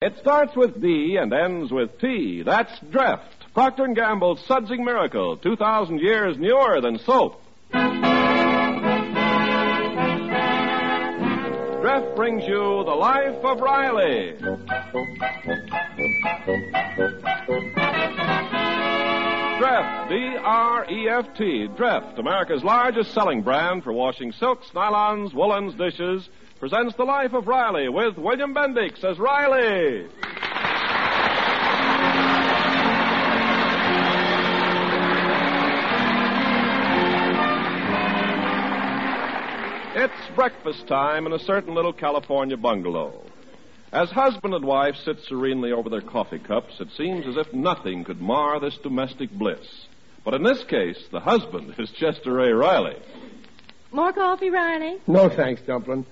It starts with D and ends with T. That's Dreft. Procter & Gamble's sudsing miracle, 2,000 years newer than soap. Dreft brings you The Life of Riley. Dreft, D-R-E-F-T, Dreft, America's largest selling brand for washing silks, nylons, woolens, dishes, presents The Life of Riley with William Bendix as Riley. It's breakfast time in a certain little California bungalow. As husband and wife sit serenely over their coffee cups, it seems as if nothing could mar this domestic bliss. But in this case, the husband is Chester A. Riley. More coffee, Riley? No, thanks, Dumplin'.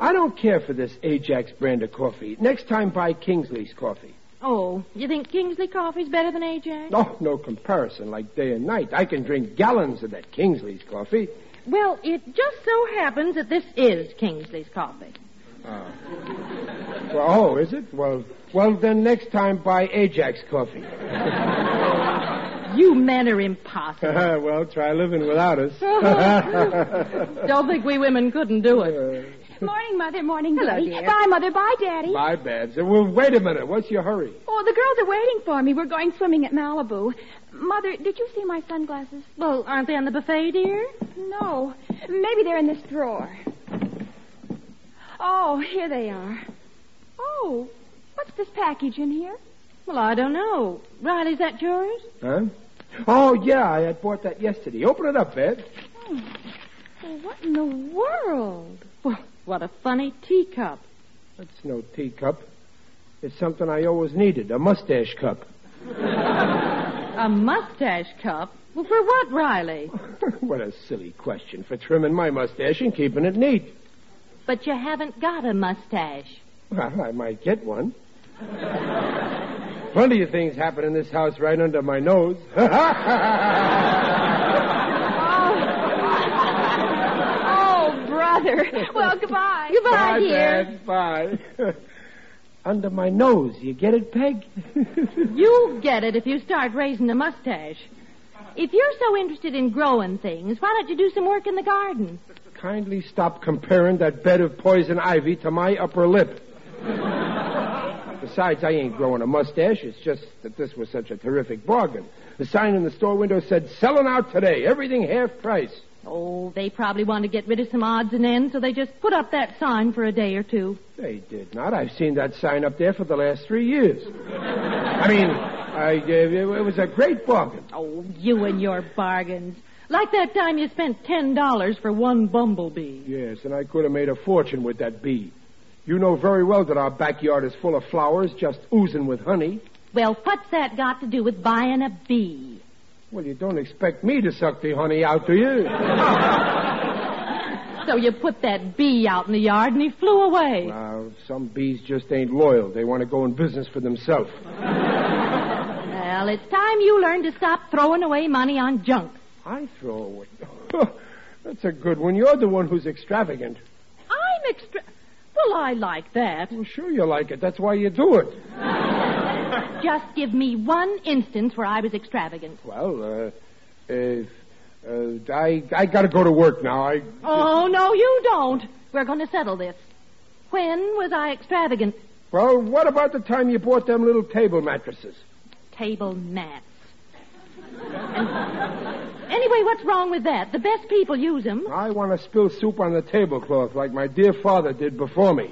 I don't care for this Ajax brand of coffee. Next time, buy Kingsley's coffee. Oh, you think Kingsley coffee's better than Ajax? Oh, no comparison, like day and night. I can drink gallons of that Kingsley's coffee. Well, it just so happens that this is Kingsley's coffee. Ah. Well, oh, is it? Well, well, then next time buy Ajax coffee. You men are impossible. well, try living without us. Don't think we women couldn't do it. Uh. Morning, Mother. Morning, Hello, Daddy. dear. Bye, Mother. Bye, Daddy. My bad. So, well, wait a minute. What's your hurry? Oh, the girls are waiting for me. We're going swimming at Malibu. Mother, did you see my sunglasses? Well, aren't they on the buffet, dear? No. Maybe they're in this drawer. Oh, here they are. Oh, what's this package in here? Well, I don't know. Riley, is that yours? Huh? Oh, yeah, I had bought that yesterday. Open it up, Ed. Hmm. Well, what in the world? Well, what a funny teacup. That's no teacup. It's something I always needed, a mustache cup. A mustache cup? Well, for what, Riley? what a silly question for trimming my mustache and keeping it neat. But you haven't got a mustache. Well, I might get one. Plenty of things happen in this house right under my nose. Brother. Well, goodbye. Goodbye, Bye, dear. Dad. Bye. under my nose. You get it, Peg? You'll get it if you start raising a mustache. If you're so interested in growing things, why don't you do some work in the garden? Kindly stop comparing that bed of poison ivy to my upper lip. Besides, I ain't growing a mustache. It's just that this was such a terrific bargain. The sign in the store window said, selling out today, everything half price. Oh, they probably want to get rid of some odds and ends, so they just put up that sign for a day or two. They did not. I've seen that sign up there for the last three years. I mean, I, uh, it was a great bargain. Oh, you and your bargains. Like that time you spent ten dollars for one bumblebee. Yes, and I could have made a fortune with that bee. You know very well that our backyard is full of flowers, just oozing with honey. Well, what's that got to do with buying a bee? Well, you don't expect me to suck the honey out, do you? So you put that bee out in the yard and he flew away. Well, some bees just ain't loyal. They want to go in business for themselves. Well, it's time you learned to stop throwing away money on junk. I throw away. That's a good one. You're the one who's extravagant. I'm extra. Well, I like that. Well, sure you like it. That's why you do it. Just give me one instance where I was extravagant. Well, uh, uh, uh I I got to go to work now. I Oh, no, you don't. We're going to settle this. When was I extravagant? well, what about the time you bought them little table mattresses? Table mats. And- anyway, what's wrong with that? The best people use them. I want to spill soup on the tablecloth like my dear father did before me.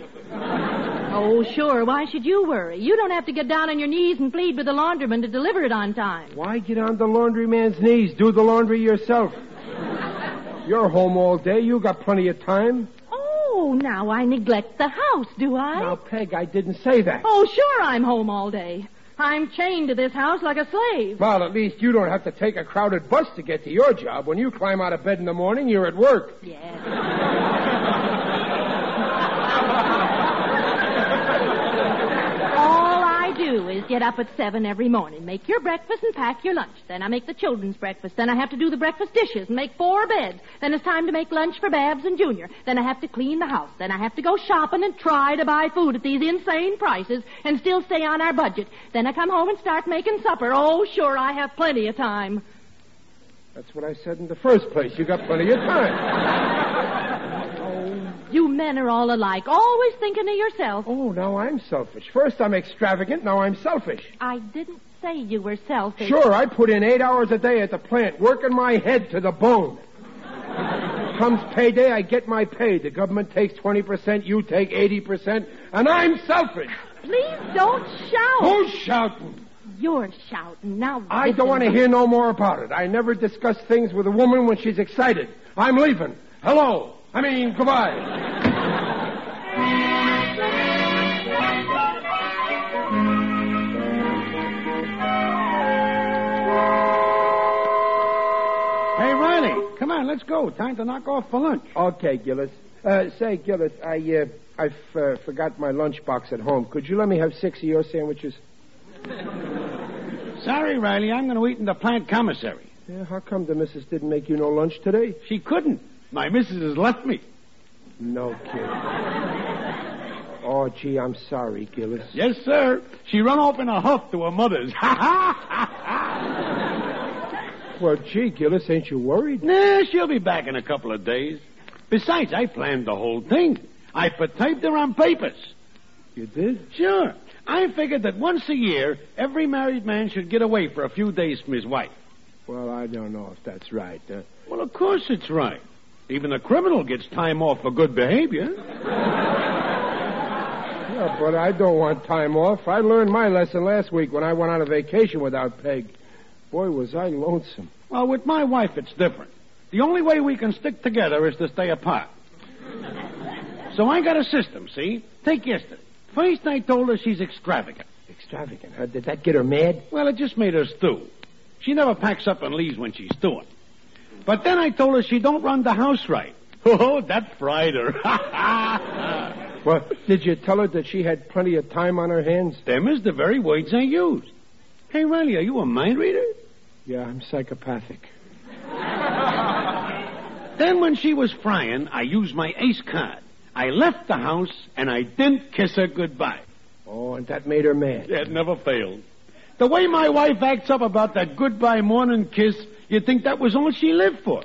Oh, sure. Why should you worry? You don't have to get down on your knees and plead with the laundryman to deliver it on time. Why get on the laundryman's knees? Do the laundry yourself. You're home all day. You got plenty of time. Oh, Oh, now I neglect the house, do I? Now, Peg, I didn't say that. Oh, sure, I'm home all day. I'm chained to this house like a slave. Well, at least you don't have to take a crowded bus to get to your job. When you climb out of bed in the morning, you're at work. Yes. All I do is get up at seven every morning, make your breakfast and pack your lunch. Then I make the children's breakfast. Then I have to do the breakfast dishes and make four beds. Then it's time to make lunch for Babs and Junior. Then I have to clean the house. Then I have to go shopping and try to buy food at these insane prices and still stay on our budget. Then I come home and start making supper. Oh, sure, I have plenty of time. That's what I said in the first place. You got plenty of time. You men are all alike, always thinking of yourself. Oh, now I'm selfish. First I'm extravagant, now I'm selfish. I didn't say you were selfish. Sure, I put in eight hours a day at the plant, working my head to the bone. Comes payday, I get my pay. The government takes 20%, you take 80%, and I'm selfish. Please don't shout. Who's shouting? You're shouting. Now, I don't want to hear no more about it. I never discuss things with a woman when she's excited. I'm leaving. Hello. I mean, goodbye. Hey, Riley, come on, let's go. Time to knock off for lunch. Okay, Gillis. Uh, say, Gillis, I, uh, I uh, forgot my lunchbox at home. Could you let me have six of your sandwiches? Sorry, Riley, I'm going to eat in the plant commissary. Yeah, how come the missus didn't make you no lunch today? She couldn't. My missus has left me. No kidding. oh, gee, I'm sorry, Gillis. Yes, sir. She run off in a huff to her mother's. Ha ha! Ha ha. Well, gee, Gillis, ain't you worried? nah, she'll be back in a couple of days. Besides, I planned the whole thing. I put typed her on papers. You did? Sure. I figured that once a year, every married man should get away for a few days from his wife. Well, I don't know if that's right. Uh, Well, of course it's right. Even a criminal gets time off for good behavior. yeah, but I don't want time off. I learned my lesson last week when I went on a vacation without Peg. Boy, was I lonesome. Well, with my wife, it's different. The only way we can stick together is to stay apart. So I got a system, see? Take yesterday. First, I told her she's extravagant. Extravagant. Huh? Did that get her mad? Well, it just made her stew. She never packs up and leaves when she's stewing. But then I told her she don't run the house right. Oh, that fried her. Well, did you tell her that she had plenty of time on her hands? Them is the very words I used. Hey, Riley, are you a mind reader? Yeah, I'm psychopathic. Then when she was frying, I used my ace card. I left the house and I didn't kiss her goodbye. Oh, and that made her mad. It never failed. The way my wife acts up about that goodbye morning kiss, you'd think that was all she lived for.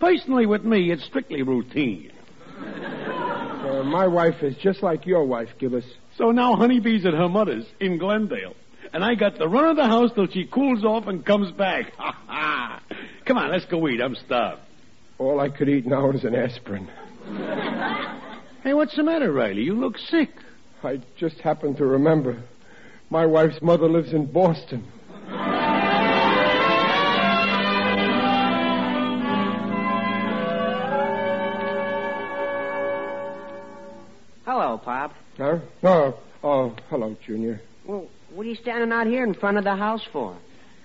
Personally, with me, it's strictly routine. Uh, my wife is just like your wife, Gillis. So now Honeybee's at her mother's in Glendale. And I got the run of the house till she cools off and comes back. Ha ha! Come on, let's go eat. I'm starved. All I could eat now is an aspirin. Hey, what's the matter, Riley? You look sick. I just happened to remember. My wife's mother lives in Boston. Hello, Pop. Huh? Oh, oh, hello, Junior. Well, what are you standing out here in front of the house for?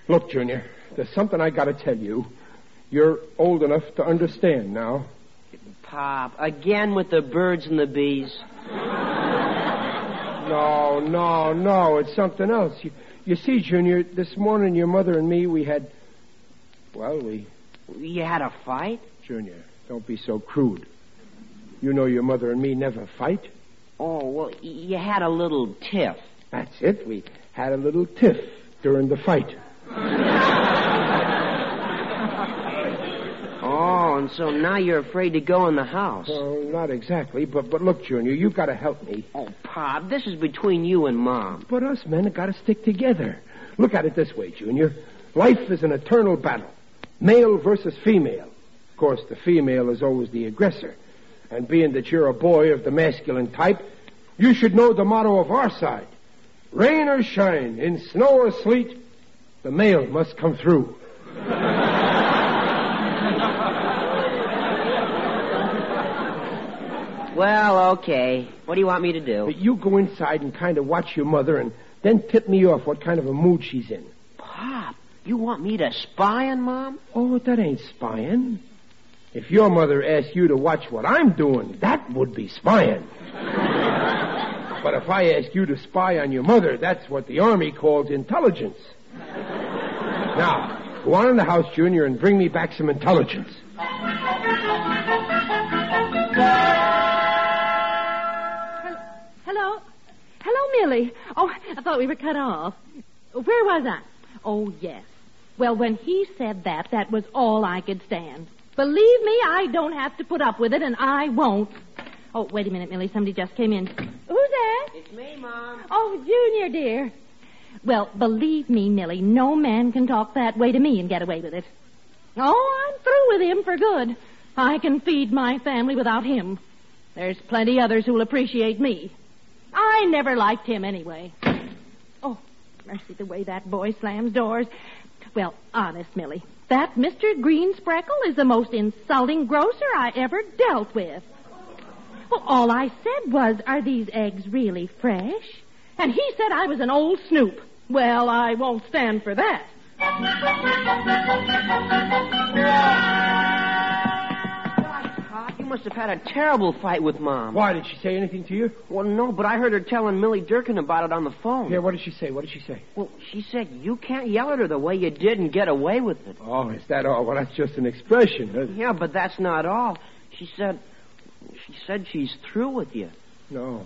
Look, Junior, there's something I gotta tell you. You're old enough to understand now. Pop, again with the birds and the bees. No, no, no, it's something else. You, you see, Junior, this morning your mother and me, we had. Well, we. You had a fight? Junior, don't be so crude. You know your mother and me never fight. Oh, well, you had a little tiff. That's it. We had a little tiff during the fight. Oh, and so now you're afraid to go in the house. Well, not exactly, but but look, Junior, you've got to help me. Oh, Pop, this is between you and Mom. But us men have got to stick together. Look at it this way, Junior. Life is an eternal battle. Male versus female. Of course, the female is always the aggressor. And being that you're a boy of the masculine type, you should know the motto of our side. Rain or shine, in snow or sleet, the mail must come through. Well, okay. What do you want me to do? But you go inside and kind of watch your mother and then tip me off what kind of a mood she's in. Pop, you want me to spy on Mom? Oh, that ain't spying. If your mother asked you to watch what I'm doing, that would be spying. but if I ask you to spy on your mother, that's what the Army calls intelligence. Now, go on in the house, Junior, and bring me back some intelligence. Hello? Hello, Millie. Oh, I thought we were cut off. Where was I? Oh, yes. Well, when he said that, that was all I could stand. Believe me, I don't have to put up with it, and I won't. Oh, wait a minute, Millie. Somebody just came in. Who's that? It's me, Mom. Oh, Junior, dear. Well, believe me, Millie, no man can talk that way to me and get away with it. Oh, I'm through with him for good. I can feed my family without him. There's plenty others who'll appreciate me. I never liked him anyway. Oh, mercy, the way that boy slams doors. Well, honest, Millie, that Mr. Greenspreckle is the most insulting grocer I ever dealt with. Well, all I said was, are these eggs really fresh? And he said I was an old snoop. Well, I won't stand for that. Must have had a terrible fight with Mom. Why, did she say anything to you? Well, no, but I heard her telling Millie Durkin about it on the phone. Yeah, what did she say? What did she say? Well, she said you can't yell at her the way you did and get away with it. Oh, is that all? Well, that's just an expression. Uh, Yeah, but that's not all. She said, she said she's through with you. No.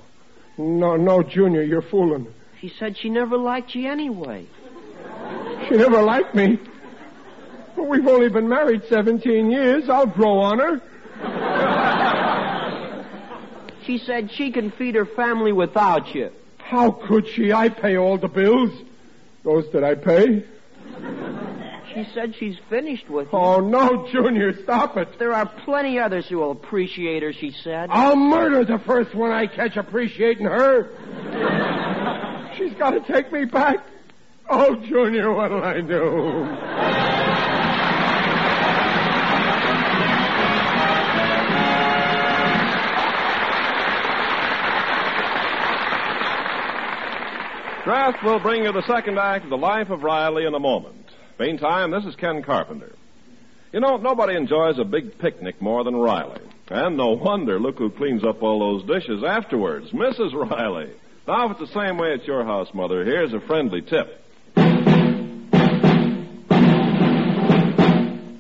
No, no, Junior, you're fooling. She said she never liked you anyway. She never liked me. Well, we've only been married 17 years. I'll grow on her. She said she can feed her family without you. How could she? I pay all the bills. Those that I pay. She said she's finished with you. Oh, no, Junior, stop it. There are plenty others who will appreciate her, she said. I'll murder the first one I catch appreciating her. She's got to take me back. Oh, Junior, what'll I do? Dreft will bring you the second act of The Life of Riley in a moment. Meantime, this is Ken Carpenter. You know, nobody enjoys a big picnic more than Riley. And no wonder. Look who cleans up all those dishes afterwards. Mrs. Riley. Now, if it's the same way at your house, Mother, here's a friendly tip.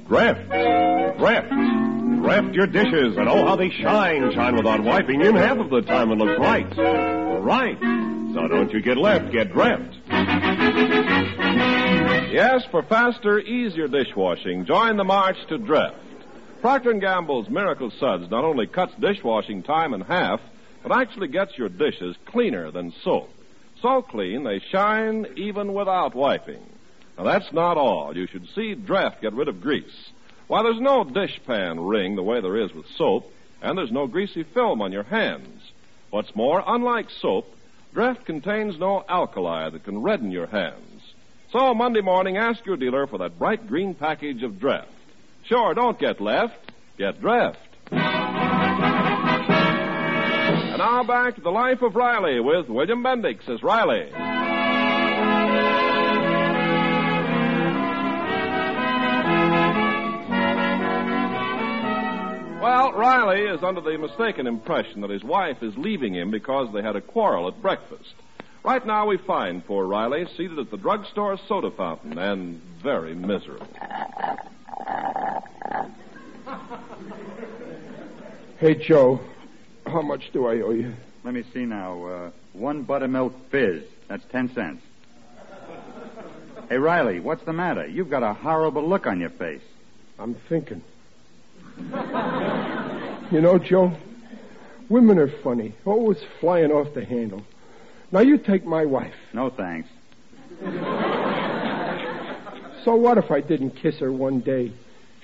Dreft. Dreft. Dreft your dishes, and oh, how they shine. Shine without wiping in half of the time and look right. Right. So don't you get left, get Dreft. Yes, for faster, easier dishwashing, join the march to Dreft. Procter & Gamble's Miracle Suds not only cuts dishwashing time in half, but actually gets your dishes cleaner than soap. So clean they shine even without wiping. Now that's not all. You should see Dreft get rid of grease. Why, there's no dishpan ring the way there is with soap, and there's no greasy film on your hands. What's more, unlike soap, Dreft contains no alkali that can redden your hands. So Monday morning, ask your dealer for that bright green package of Dreft. Sure, don't get left. Get Dreft. And now back to the life of Riley with William Bendix as Riley. Well, Riley is under the mistaken impression that his wife is leaving him because they had a quarrel at breakfast. Right now, we find poor Riley seated at the drugstore soda fountain and very miserable. Hey, Joe, how much do I owe you? Let me see now. Uh, one buttermilk fizz. That's ten cents. Hey, Riley, what's the matter? You've got a horrible look on your face. I'm thinking. You know, Joe, women are funny, always flying off the handle. Now, you take my wife. No thanks. So what if I didn't kiss her one day?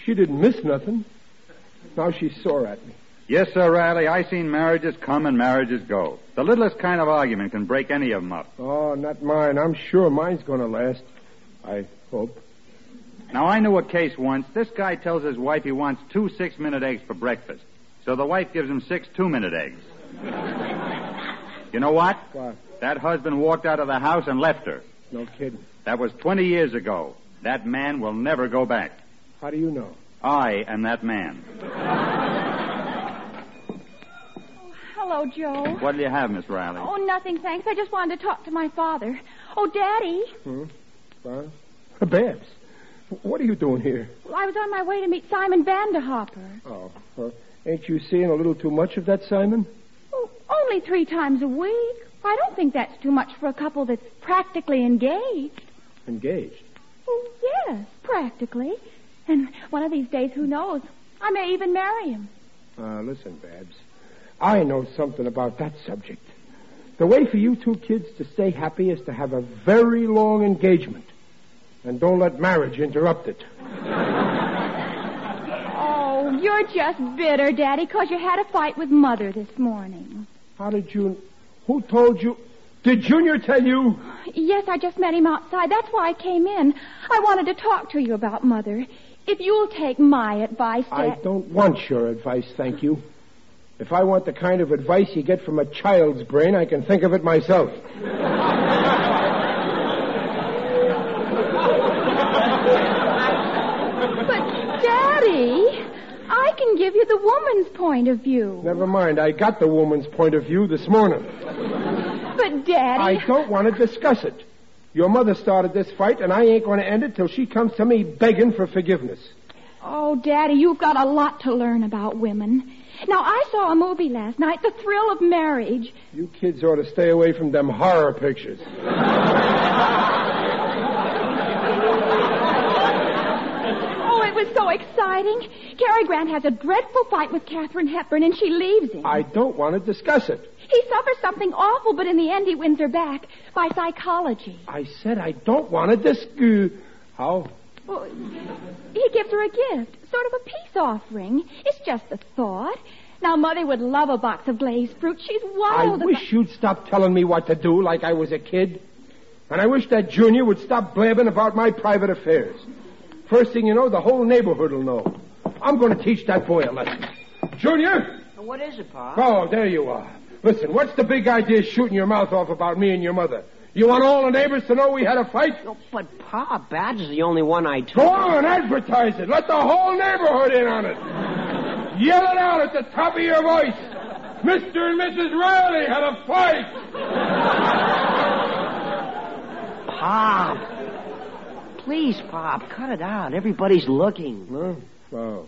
She didn't miss nothing. Now she's sore at me. Yes, sir, Riley. I seen marriages come and marriages go. The littlest kind of argument can break any of them up. Oh, not mine. I'm sure mine's going to last. I hope. Now, I knew a case once. This guy tells his wife he wants two six-minute eggs for breakfast. So the wife gives him six two minute eggs. you know what? What? That husband walked out of the house and left her. No kidding. That was 20 years ago. That man will never go back. How do you know? I am that man. Oh, Hello, Joe. What do you have, Miss Riley? Oh, nothing, thanks. I just wanted to talk to my father. Oh, Daddy. Hmm? Well, Babs, what are you doing here? Well, I was on my way to meet Simon Vanderhopper. Oh, well, ain't you seeing a little too much of that Simon? Oh, only three times a week. I don't think that's too much for a couple that's practically engaged. Engaged. Oh, yes, practically. And one of these days, who knows? I may even marry him. Uh, listen, Babs. I know something about that subject. The way for you two kids to stay happy is to have a very long engagement. And don't let marriage interrupt it. Oh, you're just bitter, Daddy, because you had a fight with Mother this morning. How did you. Who told you? Did Junior tell you? Yes, I just met him outside. That's why I came in. I wanted to talk to you about Mother. If you'll take my advice, I don't want your advice, thank you. If I want the kind of advice you get from a child's brain, I can think of it myself. But, Daddy, I can give you the woman's point of view. Never mind, I got the woman's point of view this morning. But, Daddy. I don't want to discuss it. Your mother started this fight, and I ain't going to end it till she comes to me begging for forgiveness. Oh, Daddy, you've got a lot to learn about women. Now, I saw a movie last night, The Thrill of Marriage. You kids ought to stay away from them horror pictures. Oh, it was so exciting. Cary Grant has a dreadful fight with Katharine Hepburn, and she leaves him. I don't want to discuss it. He suffers something awful, but in the end, he wins her back by psychology. I said I don't want to discuss. How? Well, he gives her a gift, sort of a peace offering. It's just a thought. Now, Mother would love a box of glazed fruit. She's wild. I wish you'd stop telling me what to do like I was a kid. And I wish that Junior would stop blabbing about my private affairs. First thing you know, the whole neighborhood will know. I'm going to teach that boy a lesson. Junior! What is it, Pa? Oh, there you are. Listen, what's the big idea shooting your mouth off about me and your mother? You want all the neighbors to know we had a fight? Oh, but Pa, is the only one I told. Go on, advertise it. Let the whole neighborhood in on it. Yell it out at the top of your voice. Mr. and Mrs. Riley had a fight. Pop. Please, Pop, cut it out. Everybody's looking. No? Oh.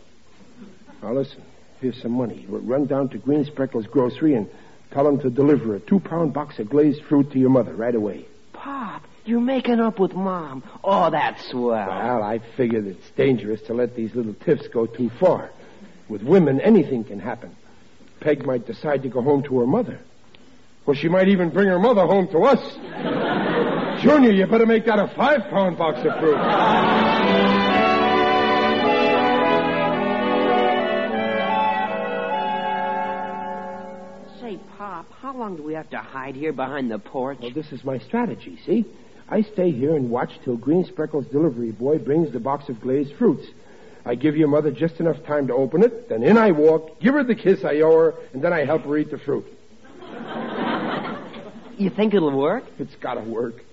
Now listen, here's some money. Run down to Green Speckle's grocery and tell him to deliver a two-pound box of glazed fruit to your mother right away. Pop, you're making up with Mom. Oh, that's swell. Well, I figured it's dangerous to let these little tiffs go too far. With women, anything can happen. Peg might decide to go home to her mother. Well, she might even bring her mother home to us. Junior, you better make that a five-pound box of fruit. How long do we have to hide here behind the porch? Well, this is my strategy, see? I stay here and watch till Green Speckle's delivery boy brings the box of glazed fruits. I give your mother just enough time to open it, then in I walk, give her the kiss I owe her, and then I help her eat the fruit. You think it'll work? It's gotta work.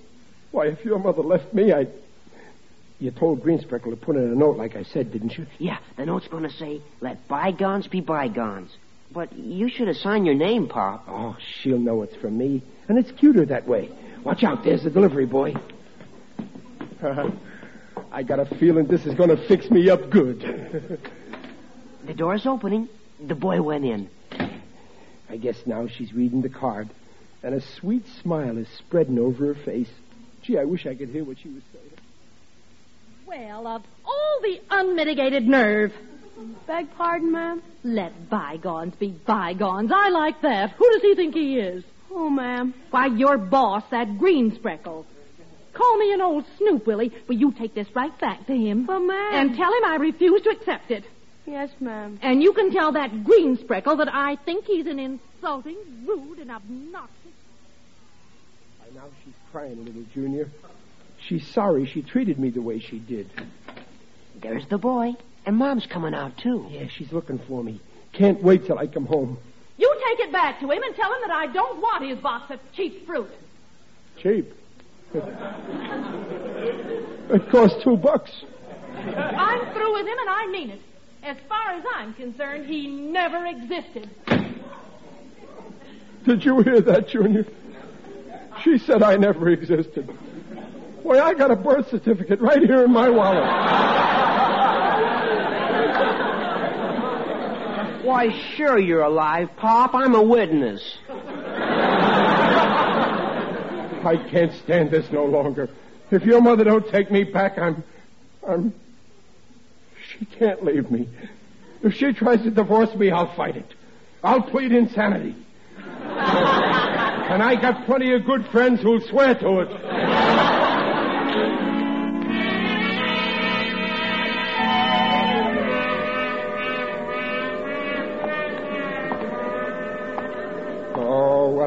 Why, if your mother left me, I. You told Green Speckle to put in a note like I said, didn't you? Yeah, the note's going to say, let bygones be bygones. But you should have signed your name, Pop. Oh, she'll know it's from me. And it's cuter that way. Watch out, there's the delivery boy. I got a feeling this is going to fix me up good. The door's opening. The boy went in. I guess now she's reading the card, and a sweet smile is spreading over her face. Gee, I wish I could hear what she was saying. Well, of all the unmitigated nerve. Beg pardon, ma'am? Let bygones be bygones. I like that. Who does he think he is? Oh, ma'am. Why, your boss, that green speckle. Call me an old snoop, Willie. Will you take this right back to him? Well, ma'am. And tell him I refuse to accept it. Yes, ma'am. And you can tell that green speckle that I think he's an insulting, rude, and obnoxious. By now she's crying, little Junior. She's sorry she treated me the way she did. There's the boy. And Mom's coming out, too. Yeah, she's looking for me. can't wait till I come home. You take it back to him and tell him that I don't want his box of cheap fruit. Cheap. It, it costs two bucks. I'm through with him and I mean it. As far as I'm concerned, he never existed. Did you hear that, Junior? She said I never existed. Boy, I got a birth certificate right here in my wallet. Why, sure you're alive, Pop. I'm a witness. I can't stand this no longer. If your mother don't take me back, I'm. I'm. She can't leave me. If she tries to divorce me, I'll fight it. I'll plead insanity. and I got plenty of good friends who'll swear to it.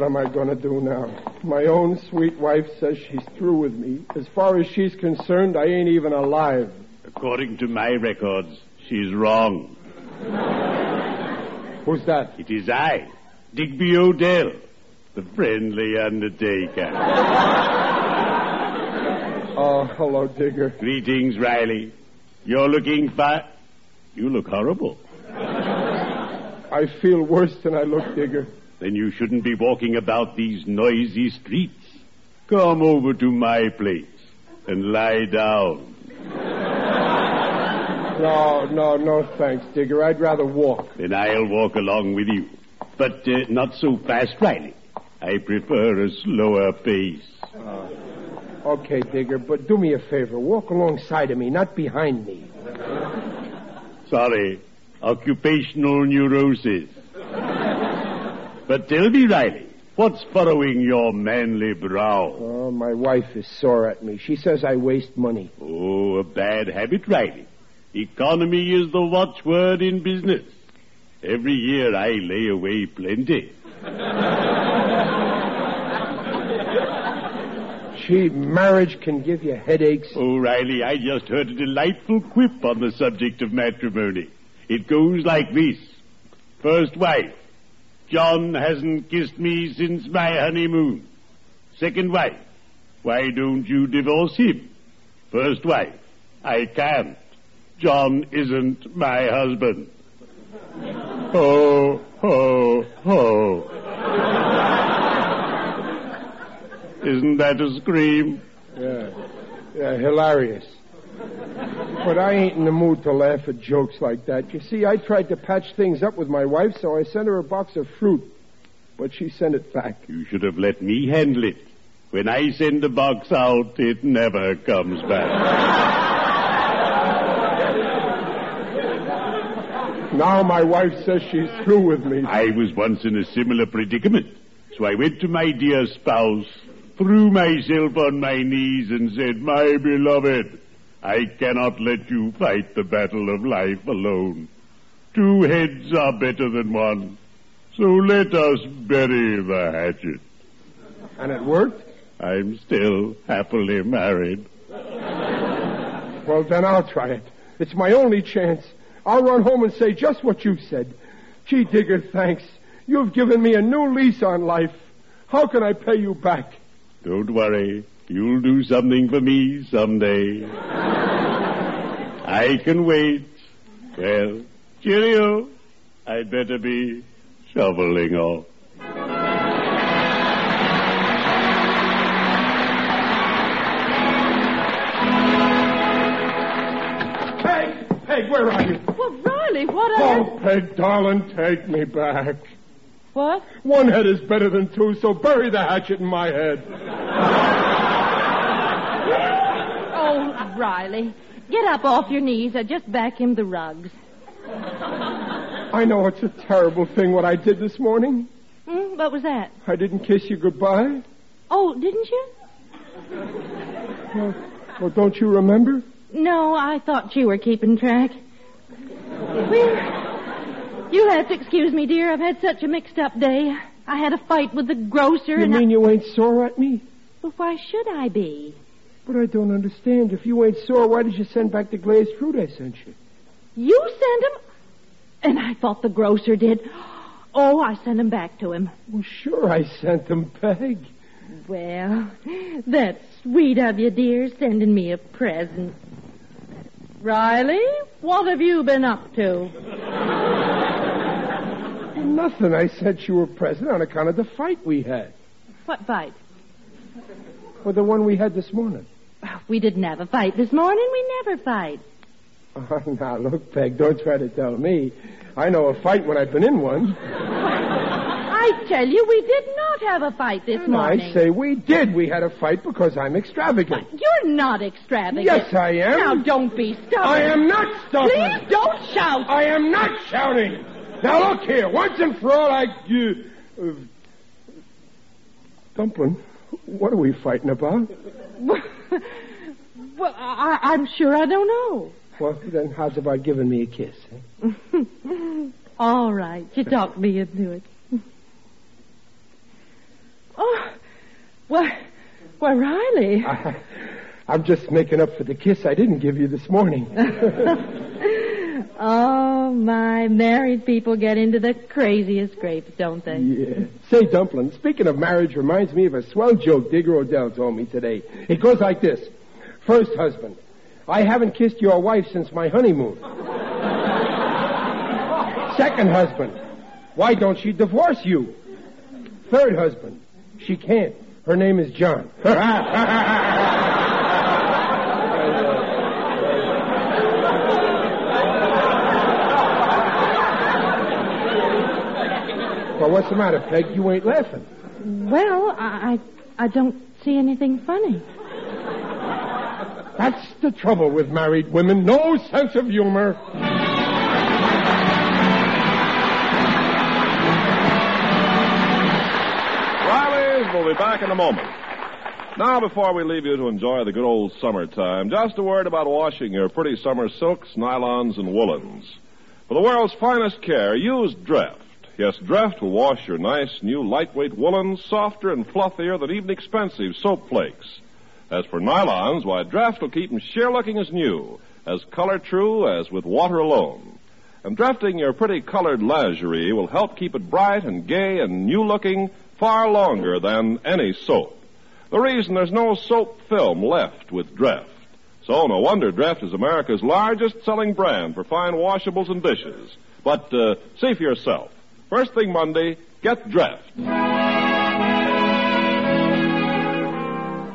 Am I going to do now? My own sweet wife says she's through with me. As far as she's concerned, I ain't even alive. According to my records, she's wrong. Who's that? It is I, Digby O'Dell, the friendly undertaker. Oh, hello, Digger. Greetings, Riley. You're looking fat. You look horrible. I feel worse than I look, Digger. Then you shouldn't be walking about these noisy streets. Come over to my place and lie down. No, no, no thanks, Digger. I'd rather walk. Then I'll walk along with you. But uh, not so fast, Riley. I prefer a slower pace. Okay, Digger, but do me a favor. Walk alongside of me, not behind me. Sorry. Occupational neurosis. But tell me, Riley, what's furrowing your manly brow? Oh, my wife is sore at me. She says I waste money. Oh, a bad habit, Riley. Economy is the watchword in business. Every year I lay away plenty. Gee, marriage can give you headaches. Oh, Riley, I just heard a delightful quip on the subject of matrimony. It goes like this. First wife, John hasn't kissed me since my honeymoon. Second wife, why don't you divorce him? First wife, I can't. John isn't my husband. Ho, ho, ho. Isn't that a scream? Yeah, yeah, hilarious. But I ain't in the mood to laugh at jokes like that. You see, I tried to patch things up with my wife, so I sent her a box of fruit. But she sent it back. You should have let me handle it. When I send a box out, it never comes back. Now my wife says she's through with me. I was once in a similar predicament. So I went to my dear spouse, threw myself on my knees, and said, My beloved, I cannot let you fight the battle of life alone. Two heads are better than one. So let us bury the hatchet. And it worked? I'm still happily married. Well, then I'll try it. It's my only chance. I'll run home and say just what you said. Gee, Digger, thanks. You've given me a new lease on life. How can I pay you back? Don't worry. You'll do something for me someday. I can wait. Well, cheerio. I'd better be shoveling off. Peg! Peg, where are you? Well, Riley, what on Oh, Peg, darling, take me back. What? One head is better than two, so bury the hatchet in my head. Oh, Riley. Get up off your knees or just back him the rugs. I know it's a terrible thing what I did this morning. Hmm? What was that? I didn't kiss you goodbye. Oh, didn't you? Well, well don't you remember? No, I thought you were keeping track. Well, you'll have to excuse me, dear. I've had such a mixed up day. I had a fight with the grocer You and mean I... you ain't sore at me? Well, why should I be? But I don't understand. If you ain't sore, why did you send back the glazed fruit I sent you? You sent him... And I thought the grocer did. Oh, I sent 'em back to him. Well, sure, I sent them, Peg. Well, that's sweet of you, dear, sending me a present. Riley, what have you been up to? Nothing. I sent you a present on account of the fight we had. What fight? Well, the one we had this morning. We didn't have a fight this morning. We never fight. Oh, now, look, Peg, don't try to tell me. I know a fight when I've been in one. I tell you, we did not have a fight this And morning. I say we did. We had a fight because I'm extravagant. You're not extravagant. Yes, I am. Now, don't be stubborn. I am not stubborn. Please don't shout. I am not shouting. Now, look here. Once and for all, I. Uh, uh, Dumpling, what are we fighting about? well, I, I'm sure I don't know. Well, then, how's about giving me a kiss? eh? All right, you talked me into it. Oh, well, well, Riley. I, I'm just making up for the kiss I didn't give you this morning. Oh, my married people get into the craziest scrapes, don't they? Yeah. Say, Dumpling, speaking of marriage reminds me of a swell joke Digger O'Dell told me today. It goes like this. First husband, I haven't kissed your wife since my honeymoon. Second husband, why don't she divorce you? Third husband, she can't. Her name is John. well, what's the matter, Peg? You ain't laughing. Well, I, I, I don't see anything funny. That's the trouble with married women. No sense of humor. Riley's will be back in a moment. Now, before we leave you to enjoy the good old summertime, just a word about washing your pretty summer silks, nylons, and woolens. For the world's finest care, use Dreft. Yes, Dreft will wash your nice, new, lightweight woolens softer and fluffier than even expensive soap flakes. As for nylons, why, Dreft will keep them sheer looking as new, as color true as with water alone. And drafting your pretty colored lingerie will help keep it bright and gay and new looking far longer than any soap. The reason there's no soap film left with Dreft. So no wonder Dreft is America's largest selling brand for fine washables and dishes. But uh, see for yourself. First thing Monday, get dressed.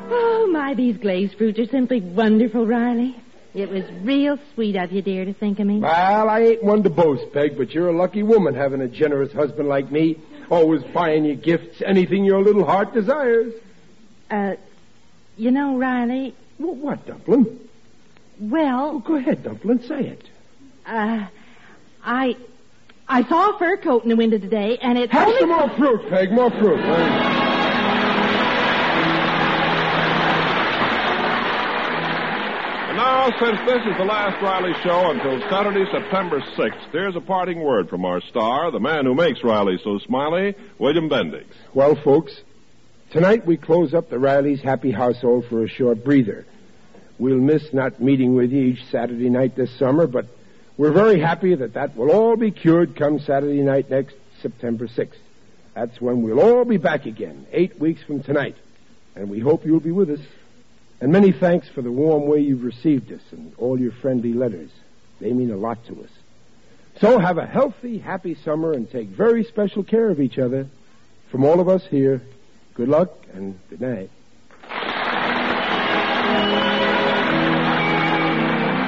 Oh, my, these glazed fruits are simply wonderful, Riley. It was real sweet of you, dear, to think of me. Well, I ain't one to boast, Peg, but you're a lucky woman having a generous husband like me, always buying you gifts, anything your little heart desires. Uh, you know, Riley, Well, what, Dumpling? well, Go ahead, Dumpling, say it. uh, I, I saw a fur coat in the window today, and it's Have only... some more fruit, Peg, more fruit. And now, since this is the last Riley show until Saturday, September 6th, here's a parting word from our star, the man who makes Riley so smiley, William Bendix. Well, folks, tonight we close up the Riley's happy household for a short breather. We'll miss not meeting with you each Saturday night this summer, but we're very happy that that will all be cured come Saturday night next September 6th. That's when we'll all be back again, eight weeks from tonight. And we hope you'll be with us. And many thanks for the warm way you've received us and all your friendly letters. They mean a lot to us. So have a healthy, happy summer and take very special care of each other. From all of us here, good luck and good night.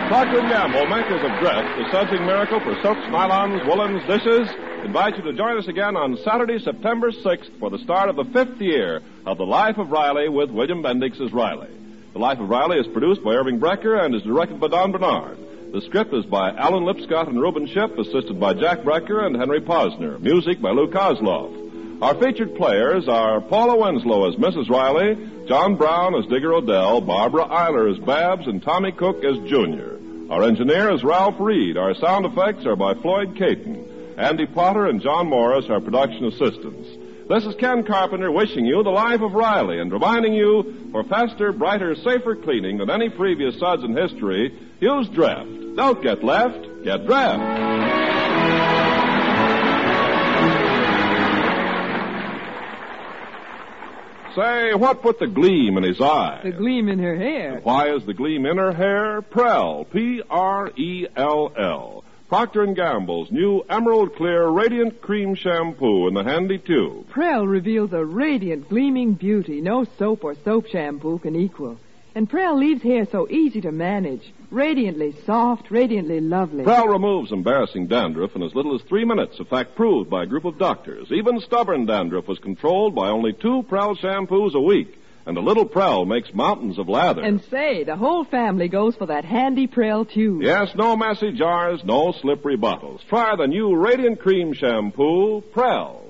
Procter & Gamble, makers of the sudsing miracle for silks, nylons, woolens, dishes, invite you to join us again on Saturday, September 6th for the start of the fifth year of The Life of Riley with William Bendix as Riley. The Life of Riley is produced by Irving Brecher and is directed by Don Bernard. The script is by Alan Lipscott and Reuben Ship, assisted by Jack Brecker and Henry Posner. Music by Lou Kosloff. Our featured players are Paula Winslow as Mrs. Riley, John Brown as Digger O'Dell, Barbara Eiler as Babs, and Tommy Cook as Junior. Our engineer is Ralph Reed. Our sound effects are by Floyd Caton. Andy Potter and John Morris are production assistants. This is Ken Carpenter wishing you the life of Riley and reminding you for faster, brighter, safer cleaning than any previous suds in history, use Dreft. Don't get left, get Dreft. Say, what put the gleam in his eye? The gleam in her hair. Why is the gleam in her hair? Prell, P-R-E-L-L. Procter & Gamble's new Emerald Clear Radiant Cream Shampoo in the handy tube. Prell reveals a radiant, gleaming beauty no soap or soap shampoo can equal. And Prell leaves hair so easy to manage. Radiantly soft, radiantly lovely. Prell removes embarrassing dandruff in as little as three minutes, a fact proved by a group of doctors. Even stubborn dandruff was controlled by only two Prell shampoos a week. And a little Prell makes mountains of lather. And say, the whole family goes for that handy Prell tube. Yes, no messy jars, no slippery bottles. Try the new Radiant Cream Shampoo, Prell.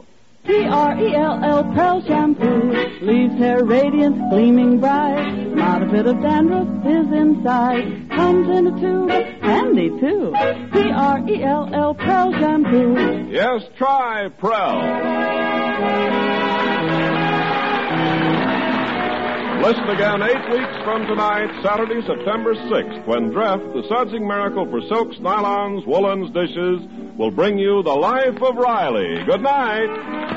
P-R-E-L-L Prell Shampoo leaves hair radiant, gleaming bright. Not a bit of dandruff is inside. Comes in a tube, handy too. P-R-E-L-L Prell Shampoo. Yes, try Prell. Listen again eight weeks from tonight, Saturday, September 6th, when Dreft, the sudsing miracle for silks, nylons, woolens, dishes, will bring you The Life of Riley. Good night.